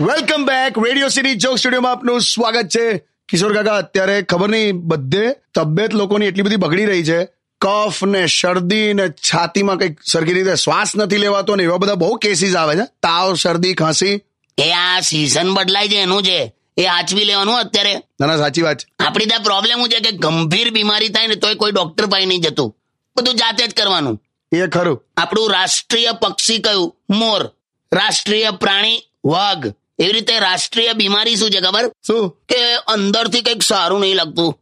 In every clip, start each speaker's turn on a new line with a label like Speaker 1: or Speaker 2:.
Speaker 1: Welcome back radio city joke સ્ટુડિયોમાં આપનું સ્વાગત છે. કિશોર કાકા, અત્યારે ખબર નહીં, બધે તબિયત લોકોની એટલી બધી બગડી રહી છે. કફ ને શરદી ને છાતીમાં કંઈક સરખી રીતે શ્વાસ નથી લેવાતો ને એવા બધા બહુ કેસીસ આવે છે. તાવ, શરદી, ખાંસી.
Speaker 2: એ આ સીઝન બદલાય છે, એનું છે. એ આચવી લેવાનું અત્યારે.
Speaker 1: ના ના સાચી વાત
Speaker 2: આપણી ત્યાં પ્રોબ્લેમ છે કે ગંભીર બીમારી થાય ને તોય કોઈ ડોક્ટર પાસે નહીં જતું. બધું જાતે જ કરવાનું.
Speaker 1: એ ખરું.
Speaker 2: આપણું રાષ્ટ્રીય પક્ષી કયું? મોર. રાષ્ટ્રીય પ્રાણી વાઘ. એવી રીતે રાષ્ટ્રીય બીમારી શું છે ખબર?
Speaker 1: શું?
Speaker 2: કે અંદરથી કંઈક સારું નહીં લાગતું.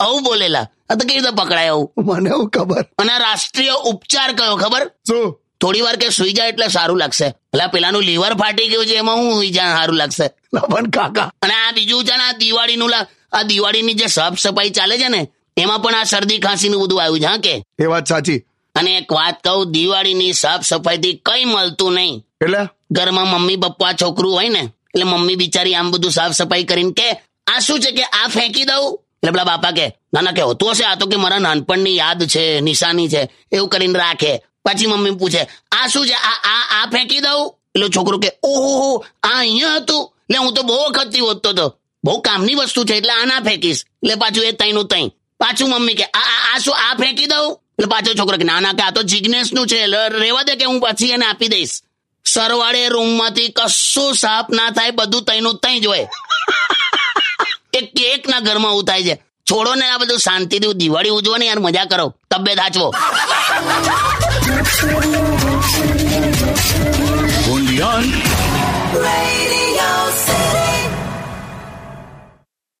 Speaker 2: આવું બોલેલા. આ તો કેવી રીતે પકડાય આવું?
Speaker 1: મને એવું ખબર?
Speaker 2: અને રાષ્ટ્રીય ઉપચાર કયો ખબર?
Speaker 1: શું?
Speaker 2: થોડી વાર કે સુઈ જાય એટલે સારું લાગશે. એટલે પેલાનું લીવર ફાટી ગયું છે એમાં હું સુઈ જાય સારું લાગશે.
Speaker 1: પણ કાકા.
Speaker 2: અને આ બીજું છે ને આ દિવાળીનું આ દિવાળીની જે સાફ સફાઈ ચાલે છે ને એમાં પણ આ શરદી ખાંસીનું બધું આવ્યું છે હા કે?
Speaker 1: એ વાત સાચી.
Speaker 2: અને એક વાત કહું દિવાળીની સાફ સફાઈથી કઈ મળતું નહીં.
Speaker 1: એટલે?
Speaker 2: ઘરમાં મમ્મી પપ્પા છોકરું હોય ને એટલે મમ્મી બિચારી આમ બધું સાફ સફાઈ કરીને કે આ શું છે કે આ ફેંકી દઉં? એટલે પેલા બાપા કે ના ના કે હોતું હશે? આ તો કે મારા નાનપણની યાદ છે નિશાની છે એવું કરીને રાખે. પછી મમ્મી પૂછે, આ શું છે? આ આ આ ફેંકી દઉં? એટલે છોકરો કે, ઓહો, આ અહીંયા હતું. એટલે હું તો બહુ વખતથી હોતો હતો. બહુ કામની વસ્તુ છે, એટલે આ ફેંકીશ. એટલે પાછું એ તઈનું તઈ. પાછું મમ્મી કે, આ, આ- શું, આ ફેંકી દઉં? એટલે પાછો છોકરો કે, ના કે આ તો જિજ્ઞેસનું છે રેવા દે કે હું પછી એને આપી દઈશ. સરવાળે રૂમમાંથી કશું સાફ ના થાય, બધું તઈનું તઈ જ હોય. એક કેક ના ઘરમાં ઉતાય છે. છોડો ને આ બધું શાંતિથી દિવાળી ઉજવો ને યાર, મજા કરો. તબિયત હાચવો.
Speaker 3: Dictionary,
Speaker 4: dictionary.